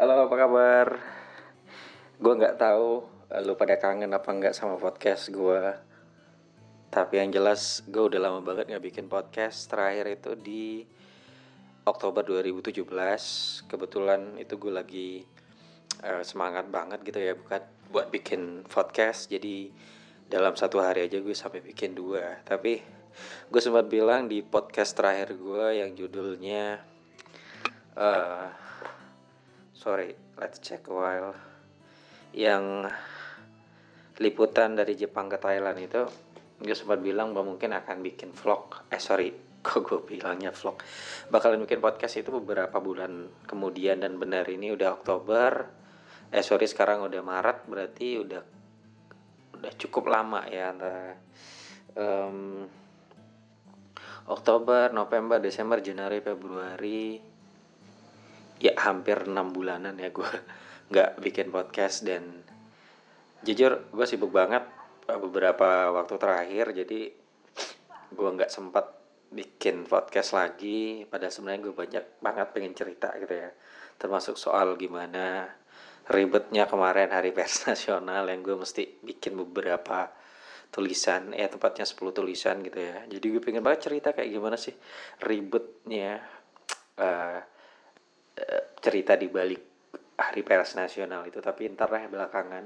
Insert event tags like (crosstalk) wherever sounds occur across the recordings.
Halo, apa kabar? Gue nggak tahu eh, lu pada kangen apa nggak sama podcast gue. Tapi yang jelas gue udah lama banget nggak bikin podcast. Terakhir itu di Oktober 2017. Kebetulan itu gue lagi eh, semangat banget gitu ya bukan buat bikin podcast. Jadi dalam satu hari aja gue sampai bikin dua. Tapi gue sempat bilang di podcast terakhir gue yang judulnya eh sorry let's check a while yang liputan dari Jepang ke Thailand itu gue sempat bilang bahwa mungkin akan bikin vlog. Eh sorry (laughs) kok gue bilangnya vlog? Bakalan bikin podcast itu beberapa bulan kemudian dan benar ini udah Oktober. Eh sorry sekarang udah Maret berarti udah udah cukup lama ya antara em, Oktober, November, Desember, Januari, Februari ya hampir enam bulanan ya gue (laughs) nggak bikin podcast dan jujur gue sibuk banget uh, beberapa waktu terakhir. Jadi gue nggak sempat bikin podcast lagi. Padahal sebenarnya gue banyak banget pengen cerita gitu ya. Termasuk soal gimana ribetnya kemarin hari pers (laughs) nasional yang gue mesti bikin beberapa tulisan ya tepatnya 10 tulisan gitu ya. Jadi gue pengen banget cerita kayak gimana sih ribetnya uh, eh, cerita di balik hari pers nasional itu tapi ntar lah belakangan.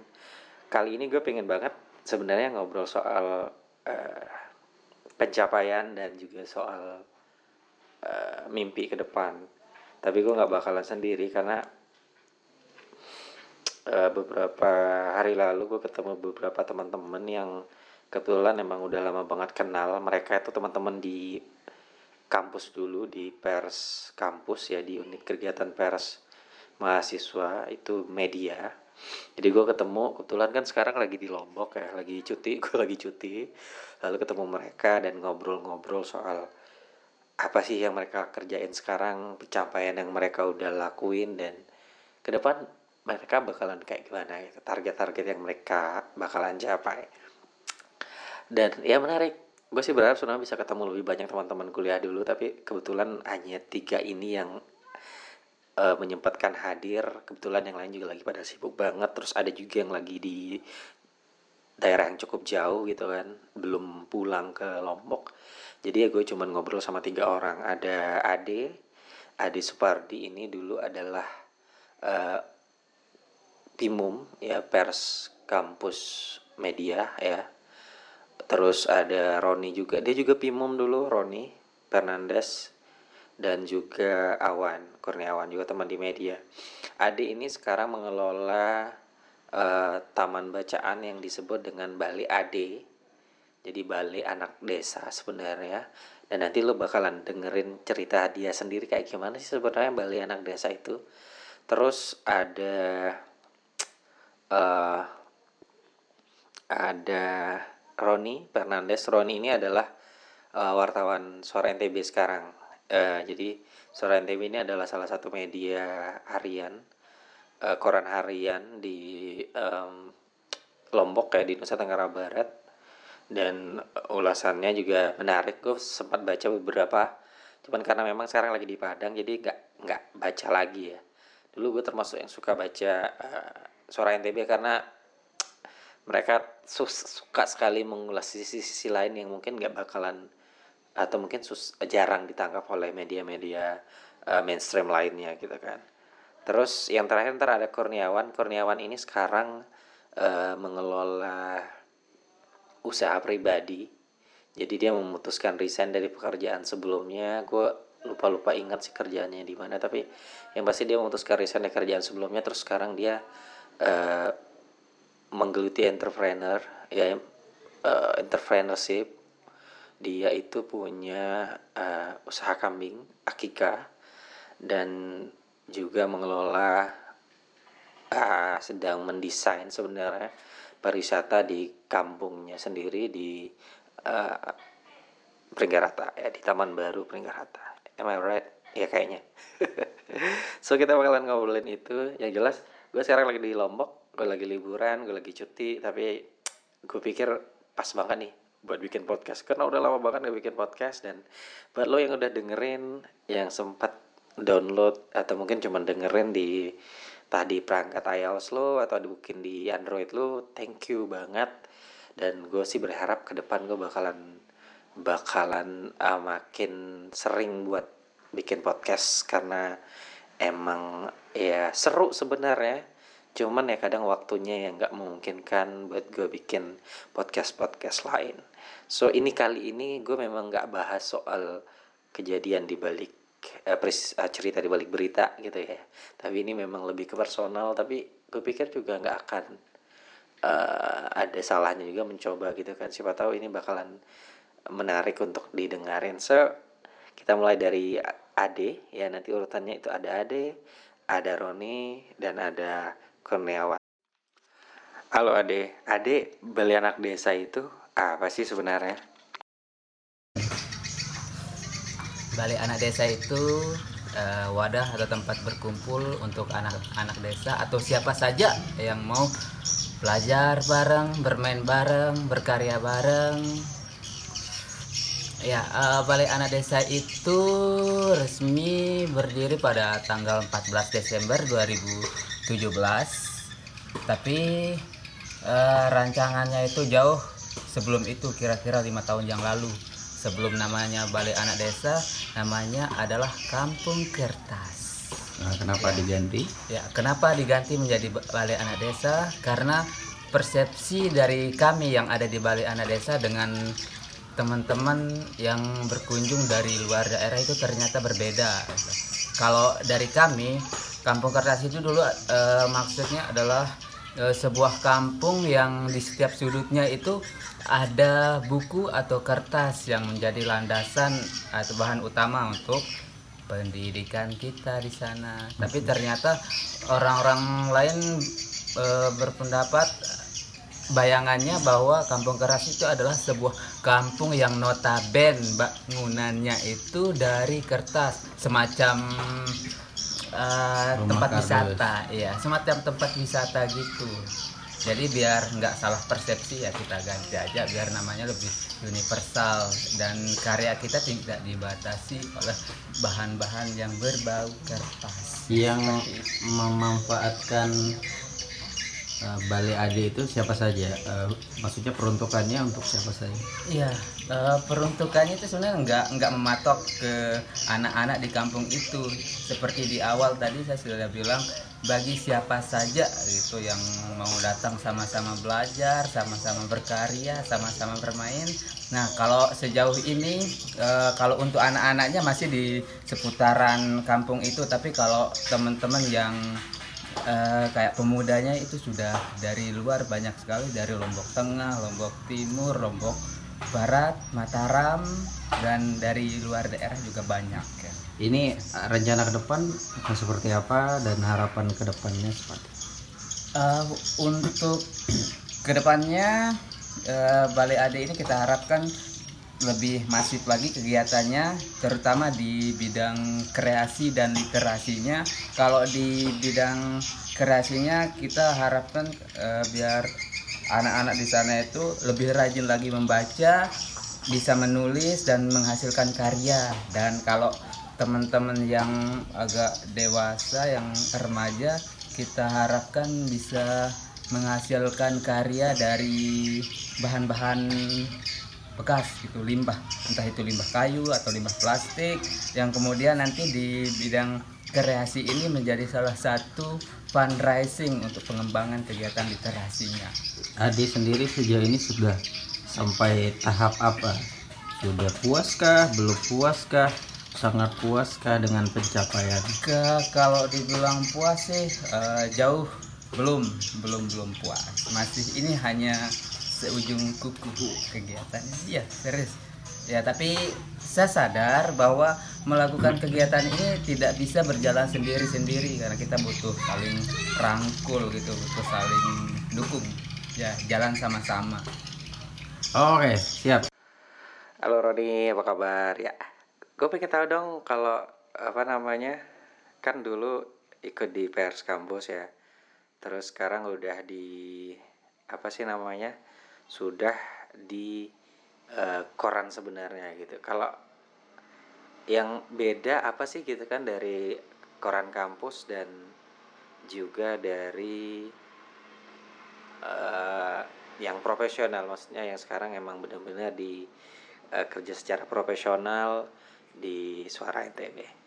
Kali ini gue pengen banget sebenarnya ngobrol soal eh, pencapaian dan juga soal eh, mimpi ke depan. Tapi gue nggak bakalan sendiri karena eh, beberapa hari lalu gue ketemu beberapa teman-teman yang kebetulan emang udah lama banget kenal. Mereka itu teman-teman di kampus dulu di pers kampus ya di unit kegiatan pers mahasiswa itu media. Jadi gue ketemu kebetulan kan sekarang lagi di Lombok ya lagi cuti (laughs) gue lagi cuti. Lalu ketemu mereka dan ngobrol-ngobrol soal apa sih yang mereka kerjain sekarang pencapaian yang mereka udah lakuin dan ke depan mereka bakalan kayak gimana gitu target-target yang mereka bakalan capai. Dan ya menarik gue sih berharap sebenarnya bisa ketemu lebih banyak teman-teman kuliah dulu tapi kebetulan hanya tiga ini yang eh, menyempatkan hadir. Kebetulan yang lain juga lagi pada sibuk banget terus ada juga yang lagi di daerah yang cukup jauh gitu kan belum pulang ke Lombok. Jadi ya gue cuman ngobrol sama tiga orang. Ada Ade Ade Supardi ini dulu adalah eh, Pimum ya pers kampus media ya terus ada Roni juga. Dia juga Pimum dulu Roni Fernandes. Dan juga Awan Kurniawan juga teman di media. Ade ini sekarang mengelola eh, taman bacaan yang disebut dengan Bali Ade. Jadi Bali anak desa sebenarnya. Dan nanti lo bakalan dengerin cerita dia sendiri kayak gimana sih sebenarnya Bali anak desa itu. Terus ada eh ada Roni Fernandes. Roni ini adalah eh, wartawan Suara NTB sekarang. Eh, jadi Suara NTB ini adalah salah satu media harian, eh, koran harian di em, Lombok ya di Nusa Tenggara Barat. Dan ulasannya juga menarik. Gue sempat baca beberapa, cuman karena memang sekarang lagi di Padang, jadi nggak nggak baca lagi ya. Dulu gue termasuk yang suka baca eh, Suara NTB karena mereka su- suka sekali mengulas sisi-sisi lain yang mungkin nggak bakalan atau mungkin sus- jarang ditangkap oleh media-media uh, mainstream lainnya gitu kan. Terus yang terakhir ntar ada Kurniawan. Kurniawan ini sekarang uh, mengelola usaha pribadi. Jadi dia memutuskan resign dari pekerjaan sebelumnya. Gue lupa-lupa ingat sih kerjaannya di mana. Tapi yang pasti dia memutuskan resign dari kerjaan sebelumnya. Terus sekarang dia uh, menggeluti entrepreneur ya uh, entrepreneurship. Dia itu punya uh, usaha kambing akika dan juga mengelola uh, sedang mendesain sebenarnya pariwisata di kampungnya sendiri di uh, Pringgarata ya di Taman Baru Pringgarata am I right? Ya kayaknya. (laughs) So kita bakalan ngobrolin itu. Yang jelas gue sekarang lagi di Lombok gue lagi liburan gue lagi cuti tapi gue pikir pas banget nih buat bikin podcast. Karena udah lama banget gak bikin podcast dan buat lo yang udah dengerin yang sempat download atau mungkin cuma dengerin di entah di perangkat iOS lo atau mungkin di Android lo thank you banget. Dan gue sih berharap ke depan gue bakalan bakalan uh, makin sering buat bikin podcast. Karena emang ya seru sebenarnya cuman ya kadang waktunya yang nggak memungkinkan buat gue bikin podcast podcast lain. So ini kali ini gue memang nggak bahas soal kejadian di balik uh, pres, uh, cerita di balik berita gitu ya. Tapi ini memang lebih ke personal tapi gue pikir juga nggak akan uh, ada salahnya juga mencoba gitu kan. Siapa tahu ini bakalan menarik untuk didengarin. So kita mulai dari Ade. Ya nanti urutannya itu ada Ade ada Roni dan ada Kurniawan. Halo Ade. Ade beli anak desa itu apa sih sebenarnya? Balai Anak Desa itu uh, wadah atau tempat berkumpul untuk anak-anak desa atau siapa saja yang mau belajar bareng, bermain bareng, berkarya bareng. Ya, uh, Balai Anak Desa itu resmi berdiri pada tanggal 14 Desember 2017. Tapi uh, rancangannya itu jauh sebelum itu kira-kira lima tahun yang lalu sebelum namanya Balai Anak Desa namanya adalah Kampung Kertas. Nah, kenapa ya. diganti? Ya, kenapa diganti menjadi Balai Anak Desa? Karena persepsi dari kami yang ada di Balai Anak Desa dengan teman-teman yang berkunjung dari luar daerah itu ternyata berbeda. Kalau dari kami, Kampung Kertas itu dulu e, maksudnya adalah e, sebuah kampung yang di setiap sudutnya itu ada buku atau kertas yang menjadi landasan atau bahan utama untuk pendidikan kita di sana. Tapi ternyata orang-orang lain e, berpendapat bayangannya bahwa Kampung Keras itu adalah sebuah kampung yang notaben bangunannya itu dari kertas, semacam uh, tempat kardus. wisata, ya, semacam tempat wisata gitu. Jadi biar nggak salah persepsi ya kita ganti aja. Biar namanya lebih universal dan karya kita tidak dibatasi oleh bahan-bahan yang berbau kertas. Yang memanfaatkan uh, Balai Ade itu siapa saja? Uh, maksudnya peruntukannya untuk siapa saja? Iya uh, peruntukannya itu sebenarnya nggak nggak mematok ke anak-anak di kampung itu. Seperti di awal tadi saya sudah bilang bagi siapa saja gitu yang mau datang sama-sama belajar, sama-sama berkarya, sama-sama bermain. Nah, kalau sejauh ini e, kalau untuk anak-anaknya masih di seputaran kampung itu, tapi kalau teman-teman yang e, kayak pemudanya itu sudah dari luar banyak sekali dari Lombok Tengah, Lombok Timur, Lombok Barat, Mataram dan dari luar daerah juga banyak ya. Ini rencana ke depan akan seperti apa dan harapan ke depannya seperti? Uh, untuk ke depannya uh, Balai Ade ini kita harapkan lebih masif lagi kegiatannya terutama di bidang kreasi dan literasinya. Kalau di bidang kreasinya kita harapkan uh, biar anak-anak di sana itu lebih rajin lagi membaca bisa menulis dan menghasilkan karya. Dan kalau teman-teman yang agak dewasa yang remaja kita harapkan bisa menghasilkan karya dari bahan-bahan bekas gitu limbah entah itu limbah kayu atau limbah plastik yang kemudian nanti di bidang kreasi ini menjadi salah satu fundraising untuk pengembangan kegiatan literasinya. Adi sendiri sejauh ini sudah sampai tahap apa? Sudah puaskah? Belum puaskah? sangat puas kah dengan pencapaian? Ke kalau dibilang puas sih uh, jauh belum belum belum puas. Masih ini hanya seujung kuku kegiatannya. Iya serius. Ya tapi saya sadar bahwa melakukan kegiatan ini tidak bisa berjalan sendiri-sendiri karena kita butuh saling rangkul gitu, butuh saling dukung. Ya jalan sama-sama. Oke siap. Halo Rodi, apa kabar ya? gue pengen tahu dong kalau apa namanya kan dulu ikut di pers kampus ya terus sekarang udah di apa sih namanya sudah di uh, koran sebenarnya gitu. Kalau yang beda apa sih gitu kan dari koran kampus dan juga dari uh, yang profesional? Maksudnya yang sekarang emang benar-benar di uh, kerja secara profesional di suara NTB.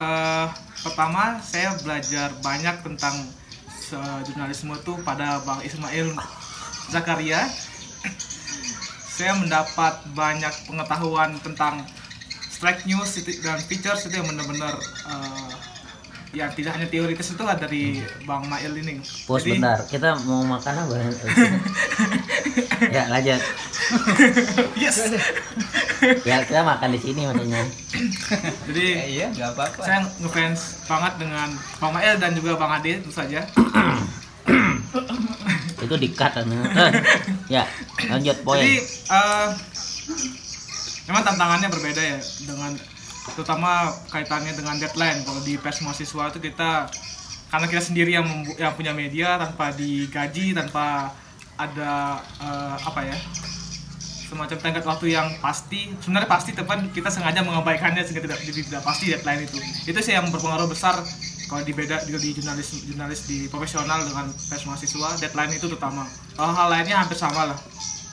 Uh, pertama saya belajar banyak tentang jurnalisme itu pada Bang Ismail Zakaria. saya mendapat banyak pengetahuan tentang strike news dan features itu yang benar-benar uh, ya tidak hanya teoritis itu ada dari Bang Mail ini. Bos Jadi, bentar, kita mau makan apa? (laughs) ya lanjut. yes. ya kita makan di sini maksudnya. Jadi ya, iya nggak apa-apa. Saya ngefans banget dengan Bang Mail dan juga Bang Ade itu saja. (clears throat) itu dikat kan. ya lanjut poin. Jadi uh, memang tantangannya berbeda ya dengan terutama kaitannya dengan deadline kalau di pers mahasiswa itu kita karena kita sendiri yang yang punya media tanpa digaji tanpa ada uh, apa ya semacam tenggat waktu yang pasti sebenarnya pasti tepat kita sengaja mengabaikannya sehingga tidak tidak pasti deadline itu itu sih yang berpengaruh besar kalau di beda di, di jurnalis jurnalis di profesional dengan pers mahasiswa deadline itu terutama. Hal, hal lainnya hampir sama lah.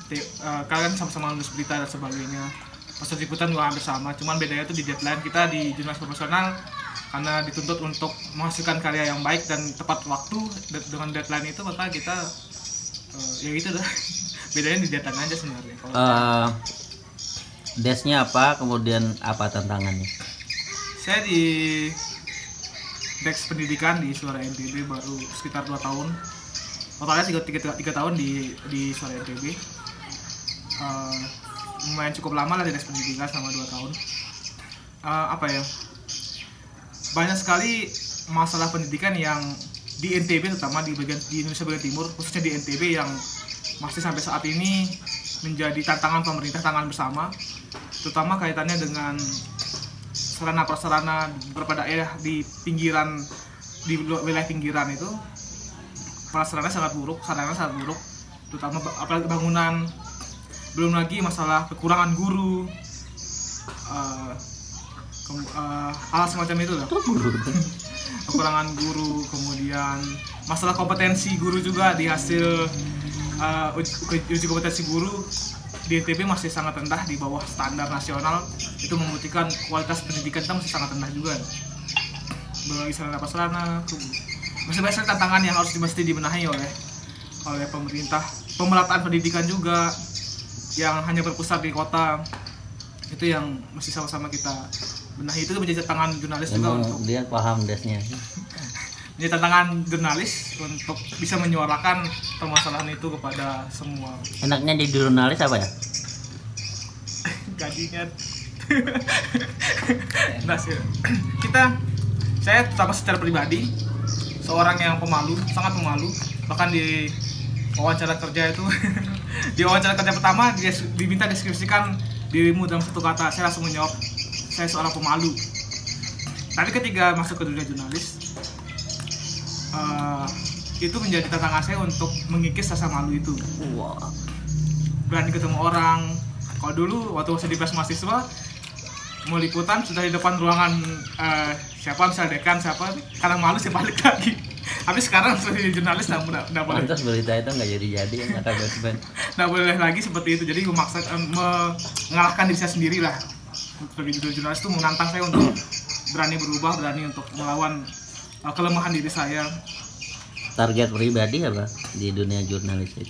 Uh, kalian sama-sama nulis berita dan sebagainya. Proses liputan juga hampir sama. Cuman bedanya itu di deadline kita di jurnalis profesional karena dituntut untuk menghasilkan karya yang baik dan tepat waktu dengan deadline itu maka kita uh, ya gitu dah. (laughs) Bedanya di deadline aja sebenarnya. Kalau uh, desnya apa kemudian apa tantangannya? Saya di desk pendidikan di suara NTB baru sekitar 2 tahun. Totalnya tiga, tiga, tiga tahun di di suara NTB uh, lumayan cukup lama lah dinas pendidikan selama dua tahun. Uh, apa ya? Banyak sekali masalah pendidikan yang di NTB terutama di bagian di Indonesia bagian timur khususnya di NTB yang masih sampai saat ini menjadi tantangan pemerintah tangan bersama terutama kaitannya dengan sarana prasarana beberapa daerah di pinggiran di wilayah pinggiran itu prasarana sangat buruk sarana sangat buruk terutama apalagi bangunan. Belum lagi masalah kekurangan guru uh, uh, hal semacam itu lah (laughs) kekurangan guru kemudian masalah kompetensi guru juga di hasil uh, uji, uji kompetensi guru di ITB masih sangat rendah di bawah standar nasional. Itu membuktikan kualitas pendidikan kita masih sangat rendah juga. Berbagai sarana prasarana masih banyak tantangan yang harus mesti dibenahi oleh oleh pemerintah. Pemerataan pendidikan juga yang hanya berpusat di kota itu yang masih sama-sama kita benahi. Itu menjadi tantangan jurnalis Emang juga untuk dia paham desnya menjadi tantangan jurnalis untuk bisa menyuarakan permasalahan itu kepada semua. Enaknya di jurnalis apa ya? (laughs) Gajinya. (laughs) Nah, kita saya terutama secara pribadi seorang yang pemalu sangat pemalu. Bahkan di wawancara kerja itu (laughs) di wawancara kerja pertama dia diminta deskripsikan dirimu dalam satu kata. Saya langsung menjawab saya seorang pemalu. Tapi ketika masuk ke dunia jurnalis uh, itu menjadi tantangan saya untuk mengikis rasa malu itu. Berani ketemu orang. Kalau dulu waktu saya di pers mahasiswa mau liputan sudah di depan ruangan uh, siapa misalnya dekan siapa karena malu saya balik lagi. Tapi sekarang sebagai jurnalis nggak boleh nggak boleh. Terus berita itu nggak jadi jadi nggak (laughs) nggak boleh lagi seperti itu. Jadi memaksa mengalahkan diri saya sendiri lah sebagai jurnalis itu menantang saya untuk berani berubah berani untuk melawan uh, kelemahan diri saya. Target pribadi apa di dunia jurnalistik?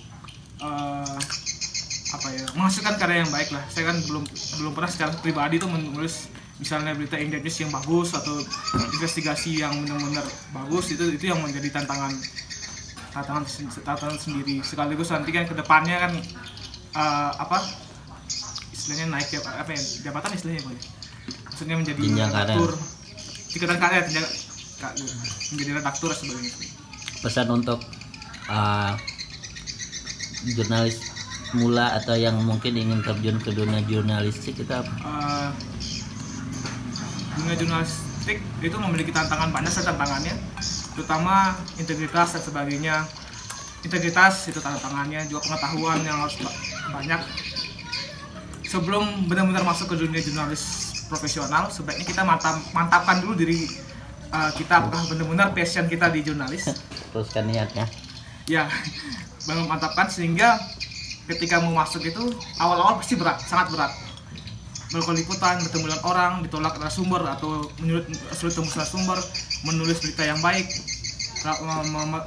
Uh, apa ya menghasilkan karya yang baik lah. Saya kan belum belum pernah secara pribadi tuh menulis misalnya berita independent yang bagus atau investigasi yang benar-benar bagus itu itu yang menjadi tantangan tantangan tantangan sendiri. Sekaligus nanti kan ke depannya kan uh, apa istilahnya naik ya apa ya jabatan istilahnya boleh maksudnya menjadi redaktur tingkatan menjadi redaktur pesan untuk uh, jurnalis mula atau yang mungkin ingin terjun ke dunia jurnalistik kita uh, dunia jurnalistik itu memiliki tantangan banyak tantangannya terutama integritas dan sebagainya. Integritas itu tantangannya juga pengetahuan yang harus banyak. Sebelum benar-benar masuk ke dunia jurnalis profesional sebaiknya kita mantap, mantapkan dulu diri uh, kita apakah benar-benar passion kita di jurnalis? Teruskan niatnya. Ya mantapkan sehingga ketika mau masuk itu awal-awal pasti berat sangat berat. Melakukan liputan bertemu dengan orang ditolak narasumber atau menyulut sulit temu narasumber menulis berita yang baik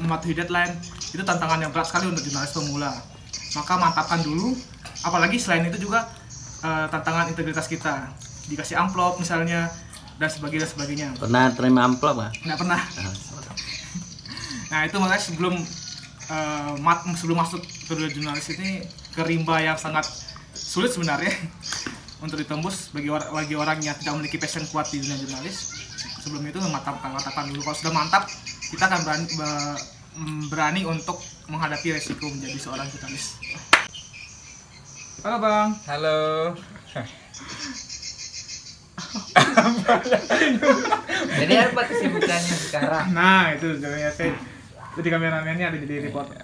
mematuhi deadline itu tantangan yang berat sekali untuk jurnalis pemula. Maka mantapkan dulu apalagi selain itu juga uh, tantangan integritas kita. Dikasih amplop misalnya dan sebagainya dan sebagainya. Pernah terima amplop nggak? Nggak pernah. Nah itu makanya sebelum uh, mat, sebelum masuk ke dunia jurnalis ini ke rimba yang sangat sulit sebenarnya (laughs) untuk ditembus bagi orang bagi orang yang tidak memiliki passion kuat di dunia jurnalis. Sebelum itu memantapkan mantapkan dulu. Kalau sudah mantap kita akan berani mm, berani untuk menghadapi resiko menjadi seorang jurnalis. Halo bang. Halo (laughs) jadi apa kesibukannya sekarang? Nah itu sebenarnya saya jadi kameramennya ada di report.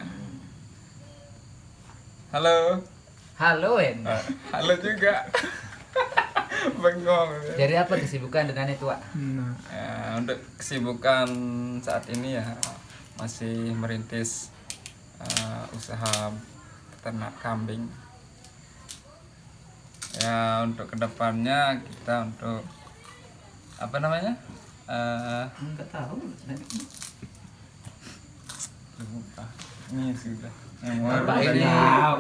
Halo. Halo En uh, halo juga. (laughs) Bengong. Jadi apa kesibukan dengan itu Wak? Nah. Ya, untuk kesibukan saat ini ya masih merintis uh, usaha ternak kambing ya untuk ke depannya kita untuk apa namanya? Uh, nggak tahu lupa. Ini sudah Bapak ini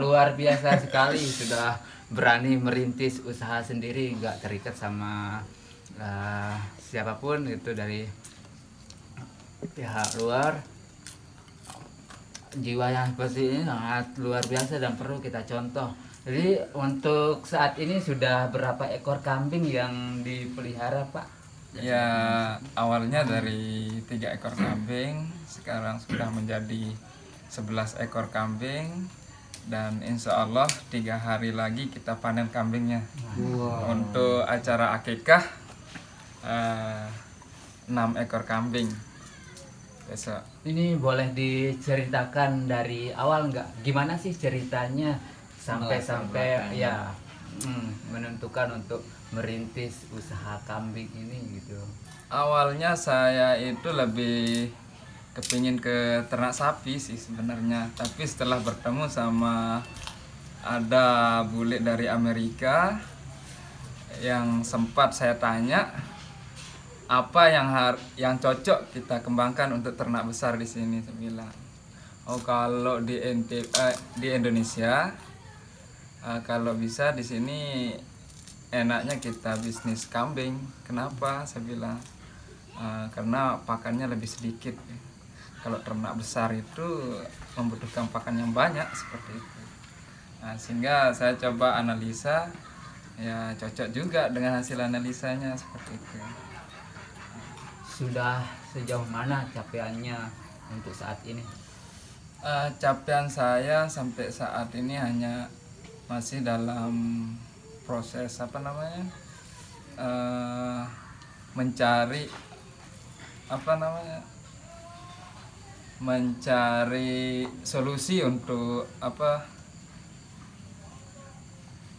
luar biasa sekali. Sudah berani merintis usaha sendiri nggak terikat sama uh, siapa pun itu dari pihak luar. Jiwa yang seperti ini sangat luar biasa dan perlu kita contoh jadi untuk saat ini sudah berapa ekor kambing yang dipelihara Pak? Ya awalnya dari tiga ekor kambing, sekarang sudah menjadi 11 ekor kambing dan insya Allah tiga hari lagi kita panen kambingnya. Wow. Untuk acara akikah uh, eh, 6 ekor kambing besok. Ini boleh diceritakan dari awal nggak? Gimana sih ceritanya? Sampai-sampai ya hmm, menentukan untuk merintis usaha kambing ini gitu. Awalnya saya itu lebih kepingin ke ternak sapi sih sebenarnya. Tapi setelah bertemu sama ada bule dari Amerika yang sempat saya tanya apa yang har yang cocok kita kembangkan untuk ternak besar di sini? Saya bilang oh kalau di NT, eh, di Indonesia uh, kalau bisa di sini enaknya kita bisnis kambing. Kenapa? Saya bilang uh, karena pakannya lebih sedikit. Kalau ternak besar itu membutuhkan pakan yang banyak seperti itu. Nah, sehingga saya coba analisa ya cocok juga dengan hasil analisanya seperti itu. Sudah sejauh mana capaiannya untuk saat ini? Uh, capaian saya sampai saat ini hanya masih dalam proses apa namanya uh, mencari apa namanya mencari solusi untuk apa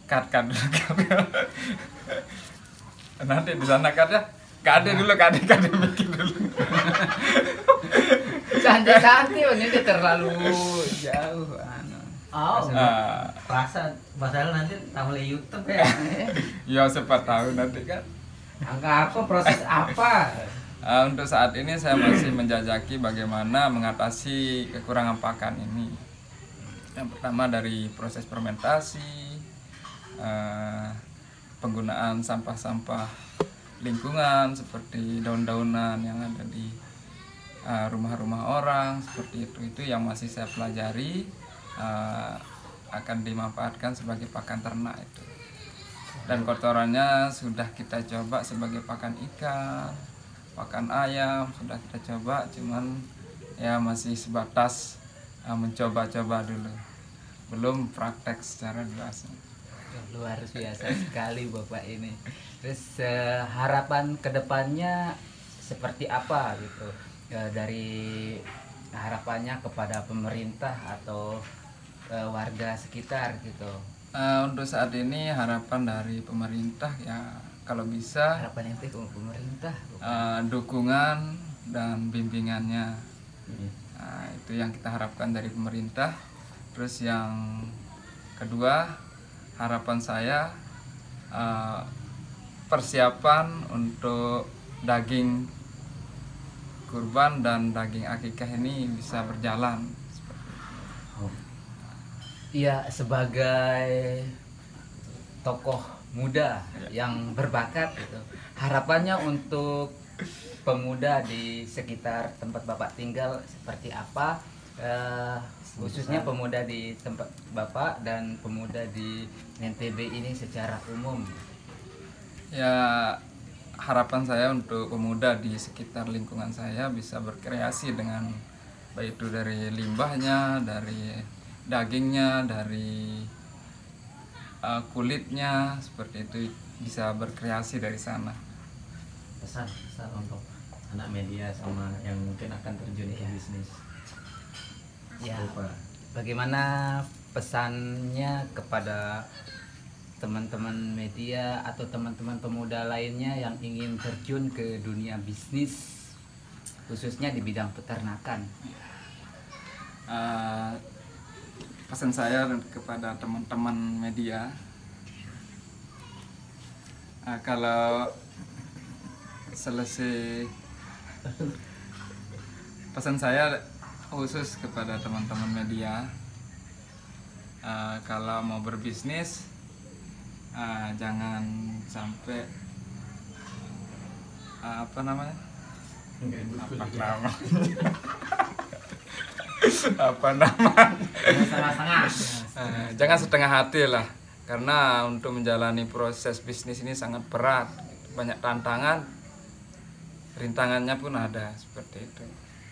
cut (laughs) cut nanti di sana cut ya. Kade dulu kade kade mikir dulu santai santai ini terlalu jauh Oh, uh, rasa masalah nanti tamu YouTube ya. (laughs) ya siapa tahu nanti kan. Angka apa proses apa? Uh, untuk saat ini saya masih menjajaki bagaimana mengatasi kekurangan pakan ini. Yang pertama dari proses fermentasi, uh, penggunaan sampah-sampah lingkungan seperti daun-daunan yang ada di rumah-rumah uh, orang seperti itu itu yang masih saya pelajari uh, akan dimanfaatkan sebagai pakan ternak itu. Dan kotorannya sudah kita coba sebagai pakan ikan pakan ayam sudah kita coba cuman ya masih sebatas uh, mencoba-coba dulu. Belum praktek secara dewasa luar biasa sekali bapak ini. Terus uh, harapan ke depannya seperti apa gitu? Uh, dari harapannya kepada pemerintah atau uh, warga sekitar gitu uh, untuk saat ini harapan dari pemerintah ya kalau bisa harapan ente ke pemerintah eh, dukungan dan bimbingannya Iya. Nah, itu yang kita harapkan dari pemerintah. Terus yang kedua, harapan saya eh, persiapan untuk daging kurban dan daging akikah ini bisa berjalan. Iya sebagai tokoh muda yang berbakat gitu. Harapannya untuk pemuda di sekitar tempat Bapak tinggal seperti apa? Eh, khususnya pemuda di tempat Bapak dan pemuda di NTB ini secara umum. Ya harapan saya untuk pemuda di sekitar lingkungan saya bisa berkreasi dengan baik itu dari limbahnya, dari dagingnya, dari uh, kulitnya seperti itu bisa berkreasi dari sana. pesan pesan untuk anak media sama yang mungkin akan terjun ke bisnis Ya, bagaimana pesannya kepada teman-teman media atau teman-teman pemuda lainnya yang ingin terjun ke dunia bisnis khususnya di bidang peternakan. Uh, pesan saya kepada teman-teman media uh, kalau selesai pesan saya khusus kepada teman-teman media uh, kalau mau berbisnis uh, jangan sampai uh, apa namanya? Apa nama (laughs) (laughs) apa nama setengah-setengah. Eh, jangan setengah hati lah. Karena untuk menjalani proses bisnis ini sangat berat. Banyak tantangan. Rintangannya pun ada seperti itu.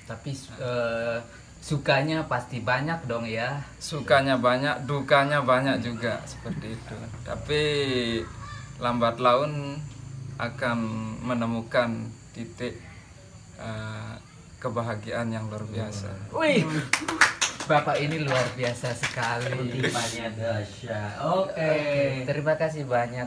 Tapi eh, sukanya pasti banyak dong ya. sukanya banyak dukanya banyak juga seperti itu. Tapi lambat laun akan menemukan titik eh, kebahagiaan yang luar biasa Wih, Bapak ini luar biasa sekali. oke Terima kasih banyak.